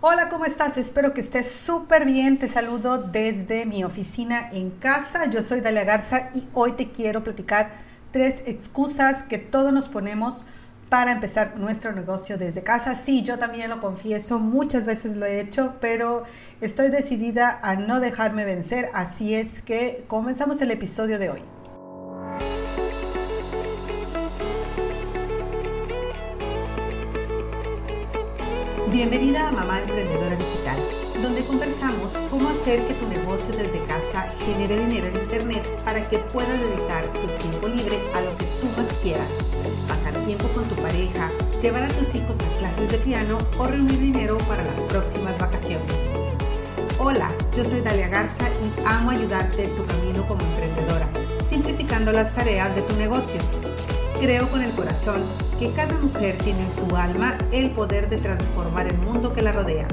Hola, ¿cómo estás? Espero que estés súper bien. Te saludo desde mi oficina en casa. Yo soy Dalia Garza y hoy te quiero platicar tres excusas que todos nos ponemos para empezar nuestro negocio desde casa. Sí, yo también lo confieso, muchas veces lo he hecho, pero estoy decidida a no dejarme vencer. Así es que comenzamos el episodio de hoy. Bienvenida a Mamá Emprendedora Digital, donde conversamos cómo hacer que tu negocio desde casa genere dinero en Internet para que puedas dedicar tu tiempo libre a lo que tú más quieras. Pasar tiempo con tu pareja, llevar a tus hijos a clases de piano o reunir dinero para las próximas vacaciones. Hola, yo soy Dalia Garza y amo ayudarte en tu camino como emprendedora, simplificando las tareas de tu negocio. Creo con el corazón que cada mujer tiene en su alma el poder de transformar el mundo que la rodea.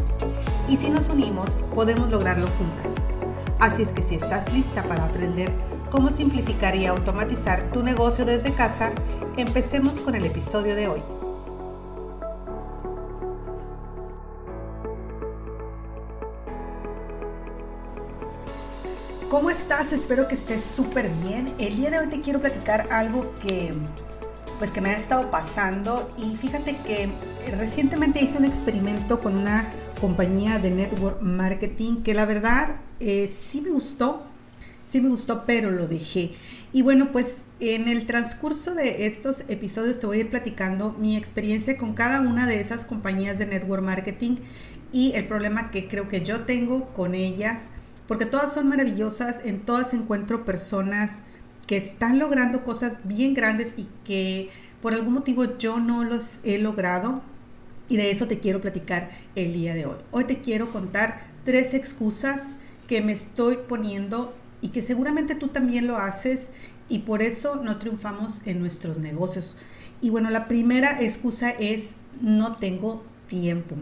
Y si nos unimos, podemos lograrlo juntas. Así es que si estás lista para aprender cómo simplificar y automatizar tu negocio desde casa, empecemos con el episodio de hoy. ¿Cómo estás? Espero que estés súper bien. El día de hoy te quiero platicar algo que pues que me ha estado pasando y fíjate que recientemente hice un experimento con una compañía de network marketing que la verdad eh, sí me gustó, sí me gustó, pero lo dejé. Y bueno, pues en el transcurso de estos episodios te voy a ir platicando mi experiencia con cada una de esas compañías de network marketing y el problema que creo que yo tengo con ellas, porque todas son maravillosas, en todas encuentro personas que están logrando cosas bien grandes y que por algún motivo yo no los he logrado. Y de eso te quiero platicar el día de hoy. Hoy te quiero contar tres excusas que me estoy poniendo y que seguramente tú también lo haces y por eso no triunfamos en nuestros negocios. Y bueno, la primera excusa es no tengo tiempo.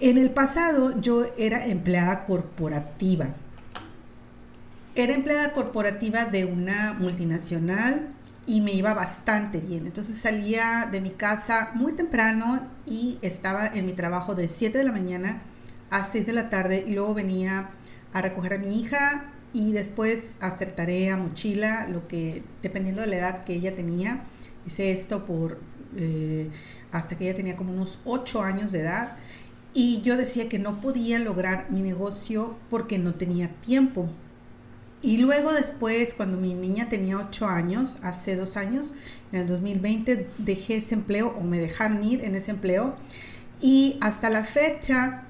En el pasado yo era empleada corporativa era empleada corporativa de una multinacional y me iba bastante bien. Entonces salía de mi casa muy temprano y estaba en mi trabajo de 7 de la mañana a 6 de la tarde y luego venía a recoger a mi hija y después hacer tarea, mochila, lo que dependiendo de la edad que ella tenía. Hice esto por eh, hasta que ella tenía como unos 8 años de edad y yo decía que no podía lograr mi negocio porque no tenía tiempo. Y luego después, cuando mi niña tenía 8 años, hace dos años, en el 2020, dejé ese empleo o me dejaron ir en ese empleo. Y hasta la fecha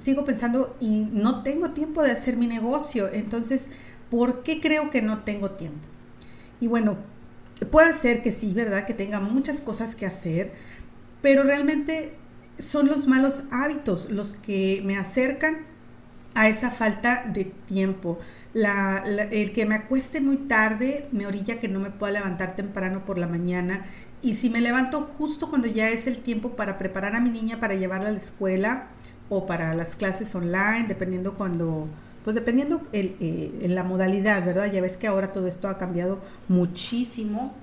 sigo pensando y no tengo tiempo de hacer mi negocio. Entonces, ¿por qué creo que no tengo tiempo? Y bueno, puede ser que sí, ¿verdad? Que tenga muchas cosas que hacer, pero realmente son los malos hábitos los que me acercan a esa falta de tiempo el que me acueste muy tarde me orilla que no me pueda levantar temprano por la mañana. Y si me levanto justo cuando ya es el tiempo para preparar a mi niña para llevarla a la escuela o para las clases online, dependiendo cuando, pues dependiendo el, eh, la modalidad, ¿verdad? Ya ves que ahora todo esto ha cambiado muchísimo.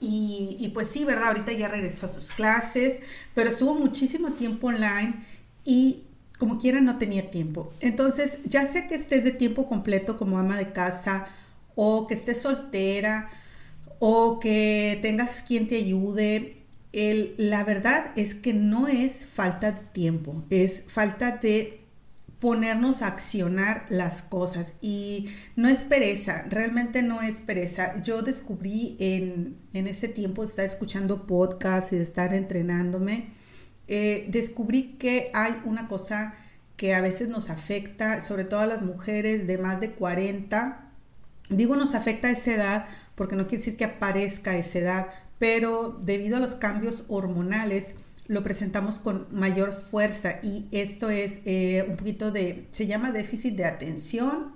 Y, y, pues sí, ¿verdad? Ahorita ya regresó a sus clases, pero estuvo muchísimo tiempo online y como quiera no tenía tiempo. Entonces, ya sea que estés de tiempo completo como ama de casa o que estés soltera o que tengas quien te ayude, el, la verdad es que no es falta de tiempo, es falta de ponernos a accionar las cosas y no es pereza, realmente no es pereza. Yo descubrí en, en ese tiempo de estar escuchando podcasts y de estar entrenándome, eh, descubrí que hay una cosa que a veces nos afecta, sobre todo a las mujeres de más de 40. Digo nos afecta a esa edad porque no quiere decir que aparezca esa edad, pero debido a los cambios hormonales lo presentamos con mayor fuerza y esto es eh, un poquito de, se llama déficit de atención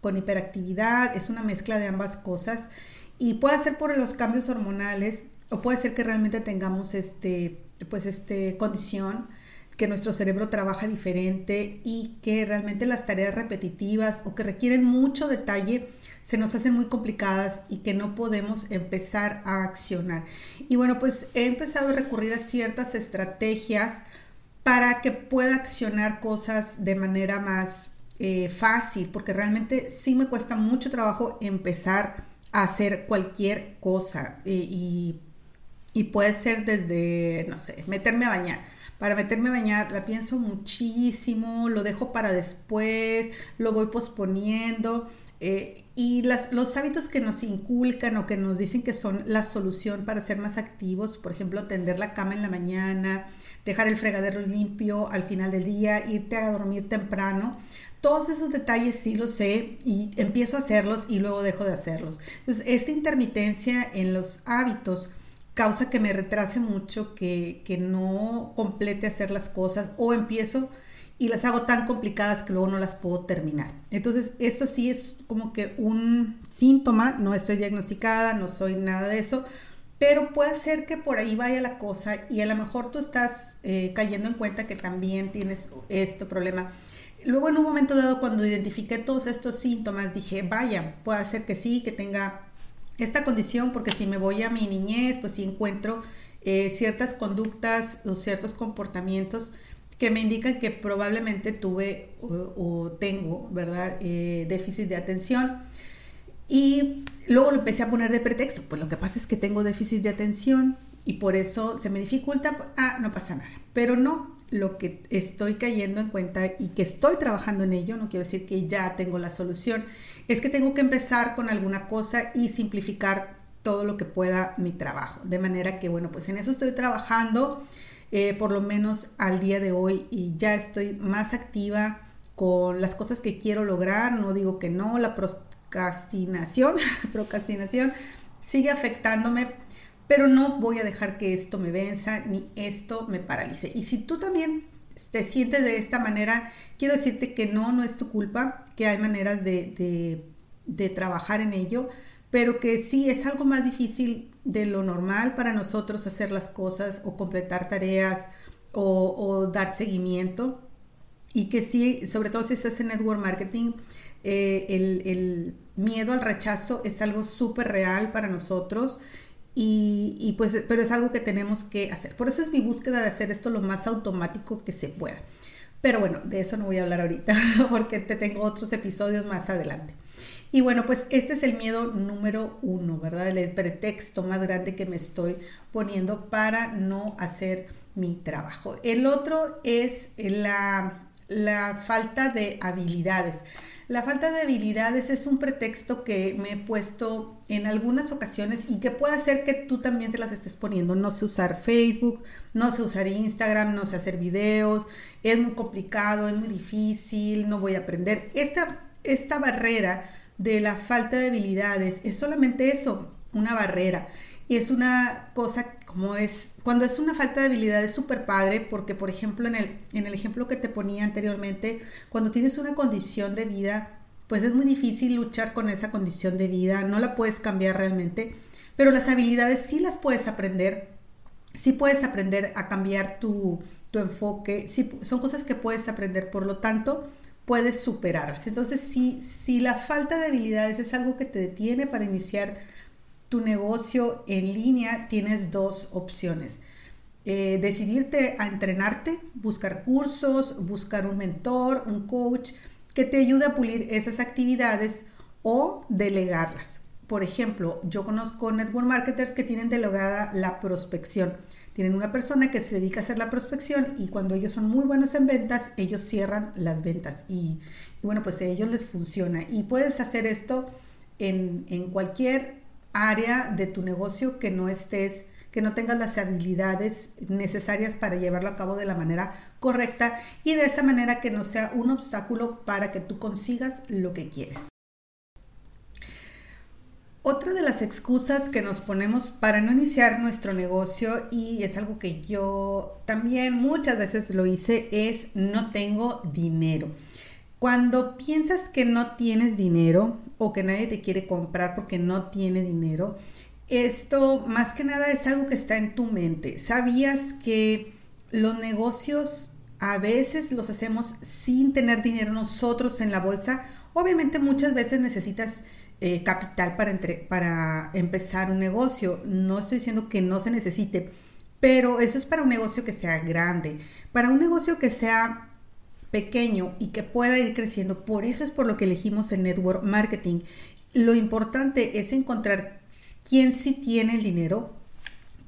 con hiperactividad, es una mezcla de ambas cosas y puede ser por los cambios hormonales o puede ser que realmente tengamos este pues este condición que nuestro cerebro trabaja diferente y que realmente las tareas repetitivas o que requieren mucho detalle se nos hacen muy complicadas y que no podemos empezar a accionar. Y bueno, pues he empezado a recurrir a ciertas estrategias para que pueda accionar cosas de manera más eh, fácil, porque realmente sí me cuesta mucho trabajo empezar a hacer cualquier cosa eh, y, y puede ser desde, no sé, meterme a bañar. Para meterme a bañar la pienso muchísimo, lo dejo para después, lo voy posponiendo. Eh, y las, los hábitos que nos inculcan o que nos dicen que son la solución para ser más activos, por ejemplo, tender la cama en la mañana, dejar el fregadero limpio al final del día, irte a dormir temprano, todos esos detalles sí los sé y empiezo a hacerlos y luego dejo de hacerlos. Entonces, esta intermitencia en los hábitos causa que me retrase mucho, que, que no complete hacer las cosas o empiezo y las hago tan complicadas que luego no las puedo terminar. Entonces, eso sí es como que un síntoma, no estoy diagnosticada, no soy nada de eso, pero puede ser que por ahí vaya la cosa y a lo mejor tú estás eh, cayendo en cuenta que también tienes este problema. Luego en un momento dado cuando identifiqué todos estos síntomas dije, vaya, puede ser que sí, que tenga esta condición, porque si me voy a mi niñez, pues si encuentro eh, ciertas conductas o ciertos comportamientos que me indican que probablemente tuve o, tengo, ¿verdad?, eh, déficit de atención. Y luego lo empecé a poner de pretexto, pues lo que pasa es que tengo déficit de atención y por eso se me dificulta, ah, no pasa nada. Pero no, lo que estoy cayendo en cuenta y que estoy trabajando en ello, no quiero decir que ya tengo la solución, es que tengo que empezar con alguna cosa y simplificar todo lo que pueda mi trabajo. De manera que, bueno, pues en eso estoy trabajando, eh, por lo menos al día de hoy, y ya estoy más activa con las cosas que quiero lograr. No digo que no, la procrastinación, procrastinación sigue afectándome pero no voy a dejar que esto me venza ni esto me paralice. Y si tú también te sientes de esta manera, quiero decirte que no, no es tu culpa, que hay maneras de, trabajar en ello, pero que sí es algo más difícil de lo normal para nosotros hacer las cosas o completar tareas o, dar seguimiento. Y que sí, sobre todo si estás en network marketing, eh, el, el miedo al rechazo es algo súper real para nosotros y, pues, pero es algo que tenemos que hacer. Por eso es mi búsqueda de hacer esto lo más automático que se pueda. Pero bueno, de eso no voy a hablar ahorita porque te tengo otros episodios más adelante. Y bueno, pues este es el miedo número uno, ¿verdad? El pretexto más grande que me estoy poniendo para no hacer mi trabajo. El otro es la, la falta de habilidades. La falta de habilidades es un pretexto que me he puesto en algunas ocasiones y que puede hacer que tú también te las estés poniendo. No sé usar Facebook, no sé usar Instagram, no sé hacer videos, es muy complicado, es muy difícil, no voy a aprender. Esta, esta barrera de la falta de habilidades es solamente eso, una barrera. Y es una cosa es, cuando es una falta de habilidad es súper padre porque, por ejemplo, en el, en el ejemplo que te ponía anteriormente, cuando tienes una condición de vida, pues es muy difícil luchar con esa condición de vida, no la puedes cambiar realmente, pero las habilidades sí las puedes aprender, sí puedes aprender a cambiar tu, tu enfoque, sí, son cosas que puedes aprender, por lo tanto, puedes superarlas. Entonces, si, si la falta de habilidades es algo que te detiene para iniciar tu negocio en línea, tienes dos opciones. Eh, decidirte a entrenarte, buscar cursos, buscar un mentor, un coach que te ayude a pulir esas actividades o delegarlas. Por ejemplo, yo conozco network marketers que tienen delegada la prospección. Tienen una persona que se dedica a hacer la prospección y cuando ellos son muy buenos en ventas, ellos cierran las ventas y, bueno, pues a ellos les funciona. Y puedes hacer esto en, en cualquier área de tu negocio que no estés, que no tengas las habilidades necesarias para llevarlo a cabo de la manera correcta y de esa manera que no sea un obstáculo para que tú consigas lo que quieres. Otra de las excusas que nos ponemos para no iniciar nuestro negocio, y es algo que yo también muchas veces lo hice, es no tengo dinero. Cuando piensas que no tienes dinero o que nadie te quiere comprar porque no tiene dinero, esto más que nada es algo que está en tu mente. ¿Sabías que los negocios a veces los hacemos sin tener dinero nosotros en la bolsa? Obviamente muchas veces necesitas eh, capital para, para empezar un negocio. No estoy diciendo que no se necesite, Pero eso es para un negocio que sea grande. Para un negocio que sea pequeño y que pueda ir creciendo, por eso es por lo que elegimos el network marketing. Lo importante es encontrar quién sí tiene el dinero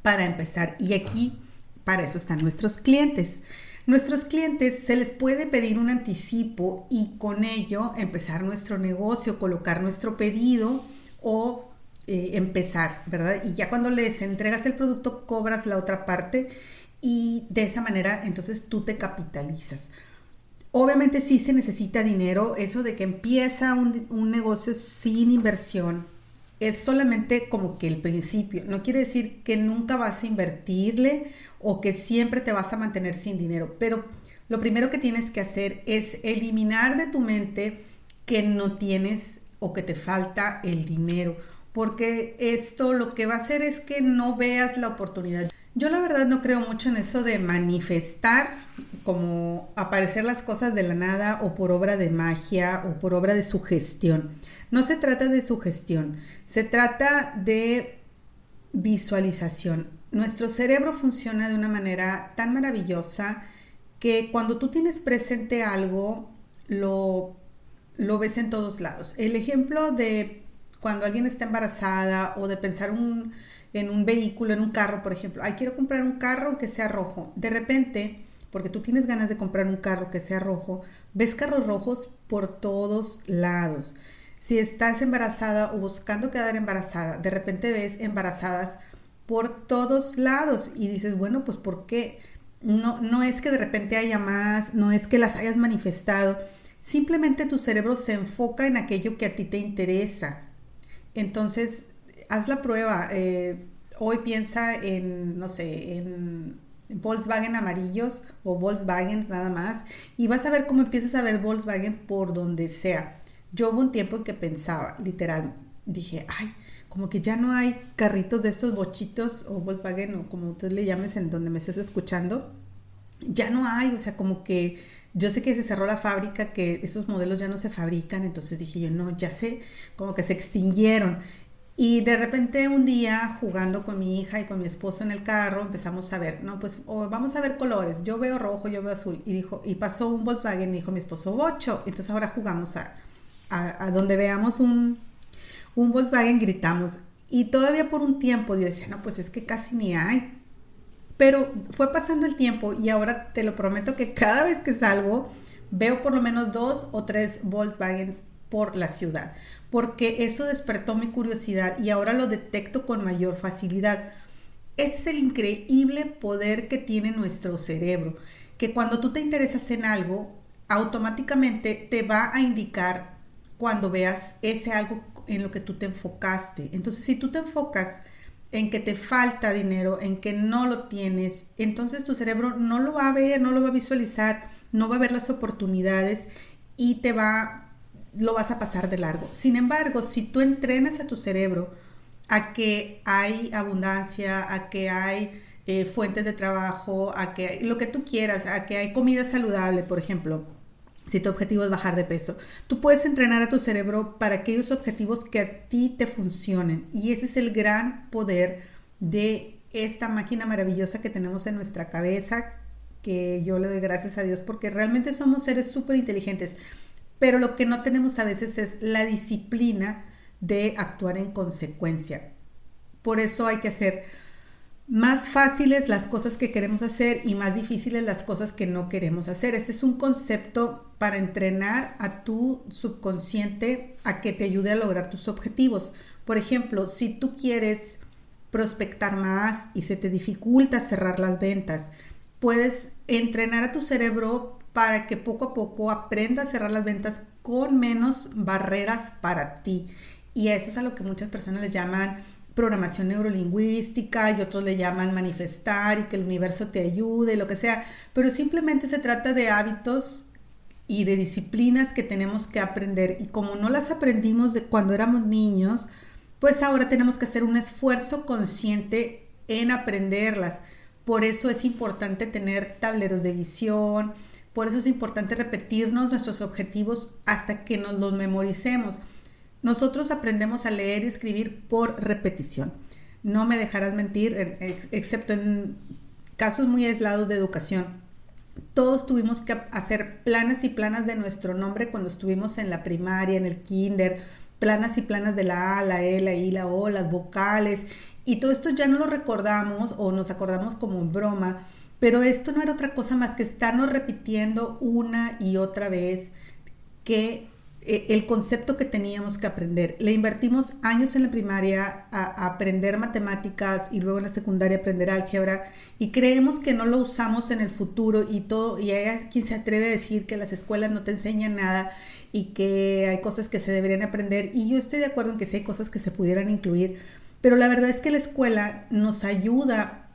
para empezar. Y aquí, para eso están nuestros clientes. Nuestros clientes se les puede pedir un anticipo y con ello empezar nuestro negocio, colocar nuestro pedido o eh, empezar, ¿verdad? Y ya cuando les entregas el producto, cobras la otra parte y de esa manera entonces tú te capitalizas. Obviamente sí se necesita dinero, eso de que empieza un, un negocio sin inversión es solamente como que el principio, no quiere decir que nunca vas a invertirle o que siempre te vas a mantener sin dinero, pero lo primero que tienes que hacer es eliminar de tu mente que no tienes o que te falta el dinero, porque esto lo que va a hacer es que no veas la oportunidad. Yo la verdad no creo mucho en eso de manifestar como aparecer las cosas de la nada o por obra de magia o por obra de sugestión. No se trata de sugestión, se trata de visualización. Nuestro cerebro funciona de una manera tan maravillosa que cuando tú tienes presente algo, lo, lo ves en todos lados. El ejemplo de cuando alguien está embarazada o de pensar en un vehículo, en un carro, por ejemplo, ay, quiero comprar un carro que sea rojo. De repente, porque tú tienes ganas de comprar un carro que sea rojo, ves carros rojos por todos lados. Si estás embarazada o buscando quedar embarazada, de repente ves embarazadas por todos lados y dices, bueno, pues ¿por qué? No, no es que de repente haya más, no es que las hayas manifestado, simplemente tu cerebro se enfoca en aquello que a ti te interesa. Entonces, haz la prueba. Eh, hoy piensa en, no sé, en Volkswagen amarillos o Volkswagen nada más y vas a ver cómo empiezas a ver Volkswagen por donde sea. Yo hubo un tiempo en que pensaba, literal, dije, ay, como que ya no hay carritos de estos bochitos o Volkswagen o como tú le llames en donde me estés escuchando. Ya no hay, o sea, como que yo sé que se cerró la fábrica, que esos modelos ya no se fabrican, entonces dije yo, no, ya sé, como que se extinguieron. Y de repente un día jugando con mi hija y con mi esposo en el carro empezamos a ver, no, pues vamos a ver colores. Yo veo rojo, yo veo azul. Y dijo, y pasó un Volkswagen, dijo mi esposo, ocho. Entonces ahora jugamos a, a, donde veamos un, un Volkswagen, gritamos. Y todavía por un tiempo yo decía, no, pues es que casi ni hay. Pero fue pasando el tiempo y ahora te lo prometo que cada vez que salgo veo por lo menos dos o tres Volkswagens por la ciudad porque eso despertó mi curiosidad y ahora lo detecto con mayor facilidad. Ese es el increíble poder que tiene nuestro cerebro, que cuando tú te interesas en algo, automáticamente te va a indicar cuando veas ese algo en lo que tú te enfocaste. Entonces, si tú te enfocas en que te falta dinero, en que no lo tienes, entonces tu cerebro no lo va a ver, no lo va a visualizar, no va a ver las oportunidades y te va lo vas a pasar de largo. Sin embargo, si tú entrenas a tu cerebro a que hay abundancia, a que hay eh, fuentes de trabajo, a que hay, lo que tú quieras, a que hay comida saludable, por ejemplo, si tu objetivo es bajar de peso, tú puedes entrenar a tu cerebro para aquellos objetivos que a ti te funcionen. Y ese es el gran poder de esta máquina maravillosa que tenemos en nuestra cabeza, que yo le doy gracias a Dios porque realmente somos seres súper inteligentes pero lo que no tenemos a veces es la disciplina de actuar en consecuencia. Por eso hay que hacer más fáciles las cosas que queremos hacer y más difíciles las cosas que no queremos hacer. Ese es un concepto para entrenar a tu subconsciente a que te ayude a lograr tus objetivos. Por ejemplo, si tú quieres prospectar más y se te dificulta cerrar las ventas, puedes entrenar a tu cerebro para que poco a poco aprenda a cerrar las ventas con menos barreras para ti. Y eso es a lo que muchas personas les llaman programación neurolingüística y otros le llaman manifestar y que el universo te ayude, lo que sea. Pero simplemente se trata de hábitos y de disciplinas que tenemos que aprender. Y como no las aprendimos de cuando éramos niños, pues ahora tenemos que hacer un esfuerzo consciente en aprenderlas. Por eso es importante tener tableros de visión, por eso es importante repetirnos nuestros objetivos hasta que nos los memoricemos. Nosotros aprendemos a leer y escribir por repetición. No me dejarás mentir, excepto en casos muy aislados de educación. Todos tuvimos que hacer planas y planas de nuestro nombre cuando estuvimos en la primaria, en el kinder, planas y planas de la A, la E, la I, la O, las vocales. Y todo esto ya no lo recordamos o nos acordamos como en broma, pero esto no era otra cosa más que estarnos repitiendo una y otra vez que eh, el concepto que teníamos que aprender. Le invertimos años en la primaria a, aprender matemáticas y luego en la secundaria aprender álgebra y creemos que no lo usamos en el futuro y todo, y hay quien se atreve a decir que las escuelas no te enseñan nada y que hay cosas que se deberían aprender y yo estoy de acuerdo en que sí hay cosas que se pudieran incluir, pero la verdad es que la escuela nos ayuda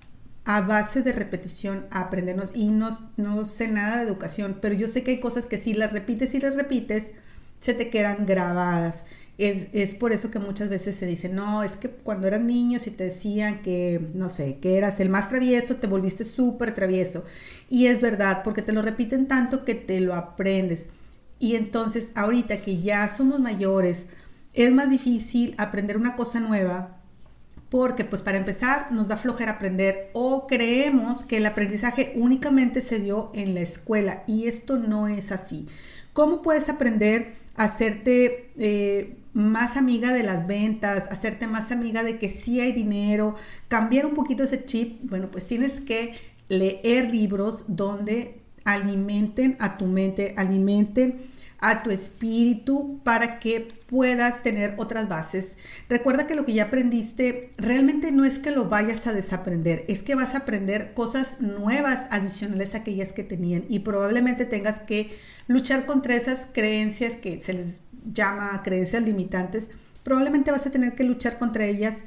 a base de repetición a aprendernos y no, no sé nada de educación, pero yo sé que hay cosas que si las repites y las repites, se te quedan grabadas. Es, por eso que muchas veces se dice, no, es que cuando eras niño si te decían que, no sé, que eras el más travieso, te volviste súper travieso. Y es verdad, porque te lo repiten tanto que te lo aprendes. Y entonces ahorita que ya somos mayores, es más difícil aprender una cosa nueva porque pues para empezar nos da flojera aprender o creemos que el aprendizaje únicamente se dio en la escuela y esto no es así. ¿Cómo puedes aprender? hacerte eh, más amiga de las ventas, hacerte más amiga de que sí hay dinero, cambiar un poquito ese chip, bueno, pues tienes que leer libros donde alimenten a tu mente, alimenten a tu espíritu para que puedas tener otras bases. Recuerda que lo que ya aprendiste realmente no es que lo vayas a desaprender, es que vas a aprender cosas nuevas adicionales a aquellas que tenían y probablemente tengas que luchar contra esas creencias que se les llama creencias limitantes. Probablemente vas a tener que luchar contra ellas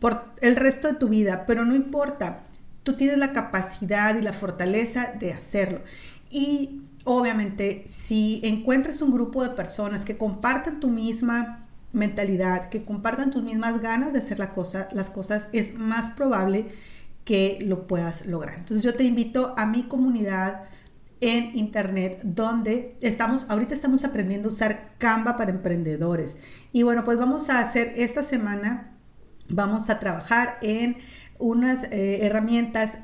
por el resto de tu vida, pero no importa. Tú tienes la capacidad y la fortaleza de hacerlo. Y obviamente, si encuentras un grupo de personas que compartan tu misma mentalidad, que compartan tus mismas ganas de hacer la cosa, las cosas, es más probable que lo puedas lograr. Entonces yo te invito a mi comunidad en internet donde estamos, ahorita estamos aprendiendo a usar Canva para emprendedores. Y bueno, pues vamos a hacer esta semana, vamos a trabajar en unas eh, herramientas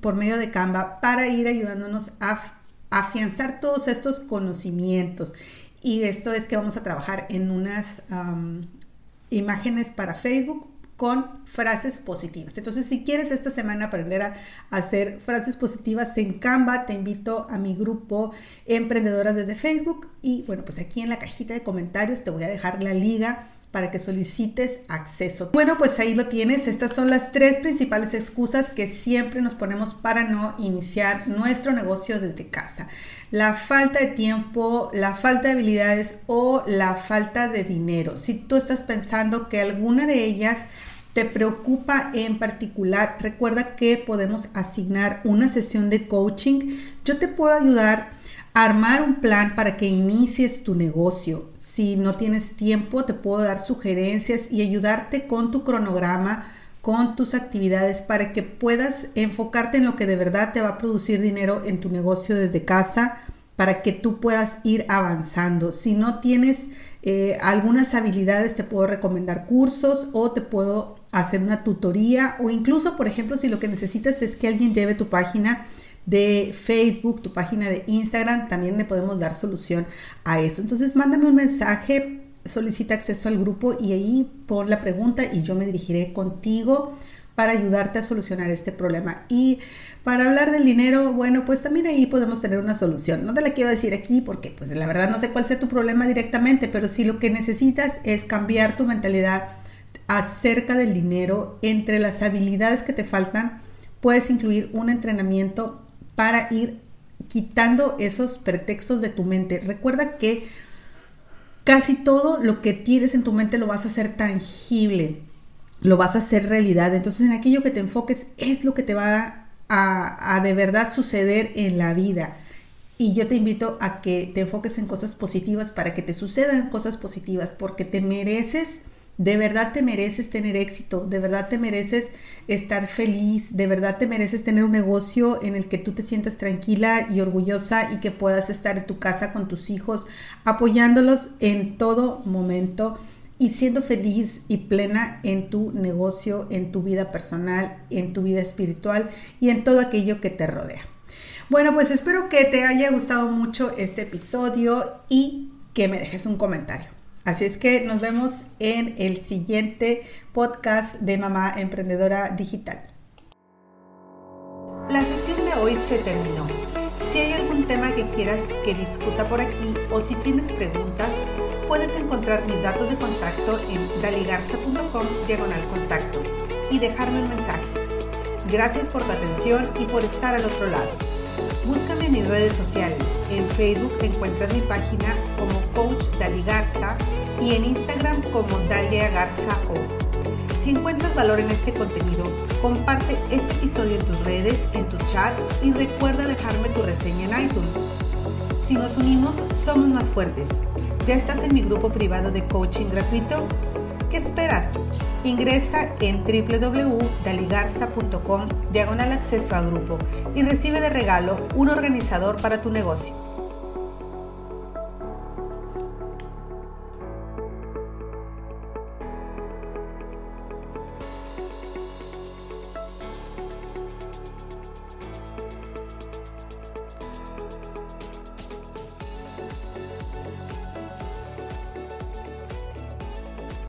por medio de Canva para ir ayudándonos a afianzar todos estos conocimientos. Y esto es que vamos a trabajar en unas imágenes para Facebook con frases positivas. Entonces, si quieres esta semana aprender a hacer frases positivas en Canva, te invito a mi grupo Emprendedoras desde Facebook. Y bueno, pues aquí en la cajita de comentarios te voy a dejar la liga para que solicites acceso. Bueno, pues ahí lo tienes. Estas son las tres principales excusas que siempre nos ponemos para no iniciar nuestro negocio desde casa. La falta de tiempo, la falta de habilidades o la falta de dinero. Si tú estás pensando que alguna de ellas te preocupa en particular, recuerda que podemos asignar una sesión de coaching. Yo te puedo ayudar a armar un plan para que inicies tu negocio. Si no tienes tiempo, te puedo dar sugerencias y ayudarte con tu cronograma, con tus actividades para que puedas enfocarte en lo que de verdad te va a producir dinero en tu negocio desde casa, para que tú puedas ir avanzando. Si no tienes eh, algunas habilidades, te puedo recomendar cursos o te puedo hacer una tutoría o incluso, por ejemplo, si lo que necesitas es que alguien lleve tu página de Facebook, tu página de Instagram, también le podemos dar solución a eso. Entonces, mándame un mensaje, solicita acceso al grupo y ahí pon la pregunta y yo me dirigiré contigo para ayudarte a solucionar este problema. Y para hablar del dinero, bueno, pues también ahí podemos tener una solución. No te la quiero decir aquí porque pues la verdad no sé cuál sea tu problema directamente, pero si lo que necesitas es cambiar tu mentalidad acerca del dinero, entre las habilidades que te faltan, puedes incluir un entrenamiento para ir quitando esos pretextos de tu mente. Recuerda que casi todo lo que tienes en tu mente lo vas a hacer tangible, lo vas a hacer realidad. Entonces en aquello que te enfoques es lo que te va a, a de verdad suceder en la vida. Y yo te invito a que te enfoques en cosas positivas para que te sucedan cosas positivas, porque te mereces de verdad te mereces tener éxito, de verdad te mereces estar feliz, de verdad te mereces tener un negocio en el que tú te sientas tranquila y orgullosa y que puedas estar en tu casa con tus hijos apoyándolos en todo momento. y siendo feliz y plena en tu negocio, en tu vida personal, en tu vida espiritual y en todo aquello que te rodea. Bueno, pues espero que te haya gustado mucho este episodio y que me dejes un comentario. Así es que nos vemos en el siguiente podcast de Mamá Emprendedora Digital. La sesión de hoy se terminó. Si hay algún tema que quieras que discuta por aquí o si tienes preguntas, puedes encontrar mis datos de contacto en daligarza.com diagonal contacto y dejarme un mensaje. Gracias por tu atención y por estar al otro lado. Búscame en mis redes sociales. En Facebook encuentras mi página como Coach Dali Garza y en Instagram como Dalia Garza O. Si encuentras valor en este contenido, comparte este episodio en tus redes, en tu chat y recuerda dejarme tu reseña en iTunes. Si nos unimos, somos más fuertes. ¿Ya estás en mi grupo privado de coaching gratuito? ¿Qué esperas? Ingresa en www.daligarza.com diagonal acceso a grupo y recibe de regalo un organizador para tu negocio.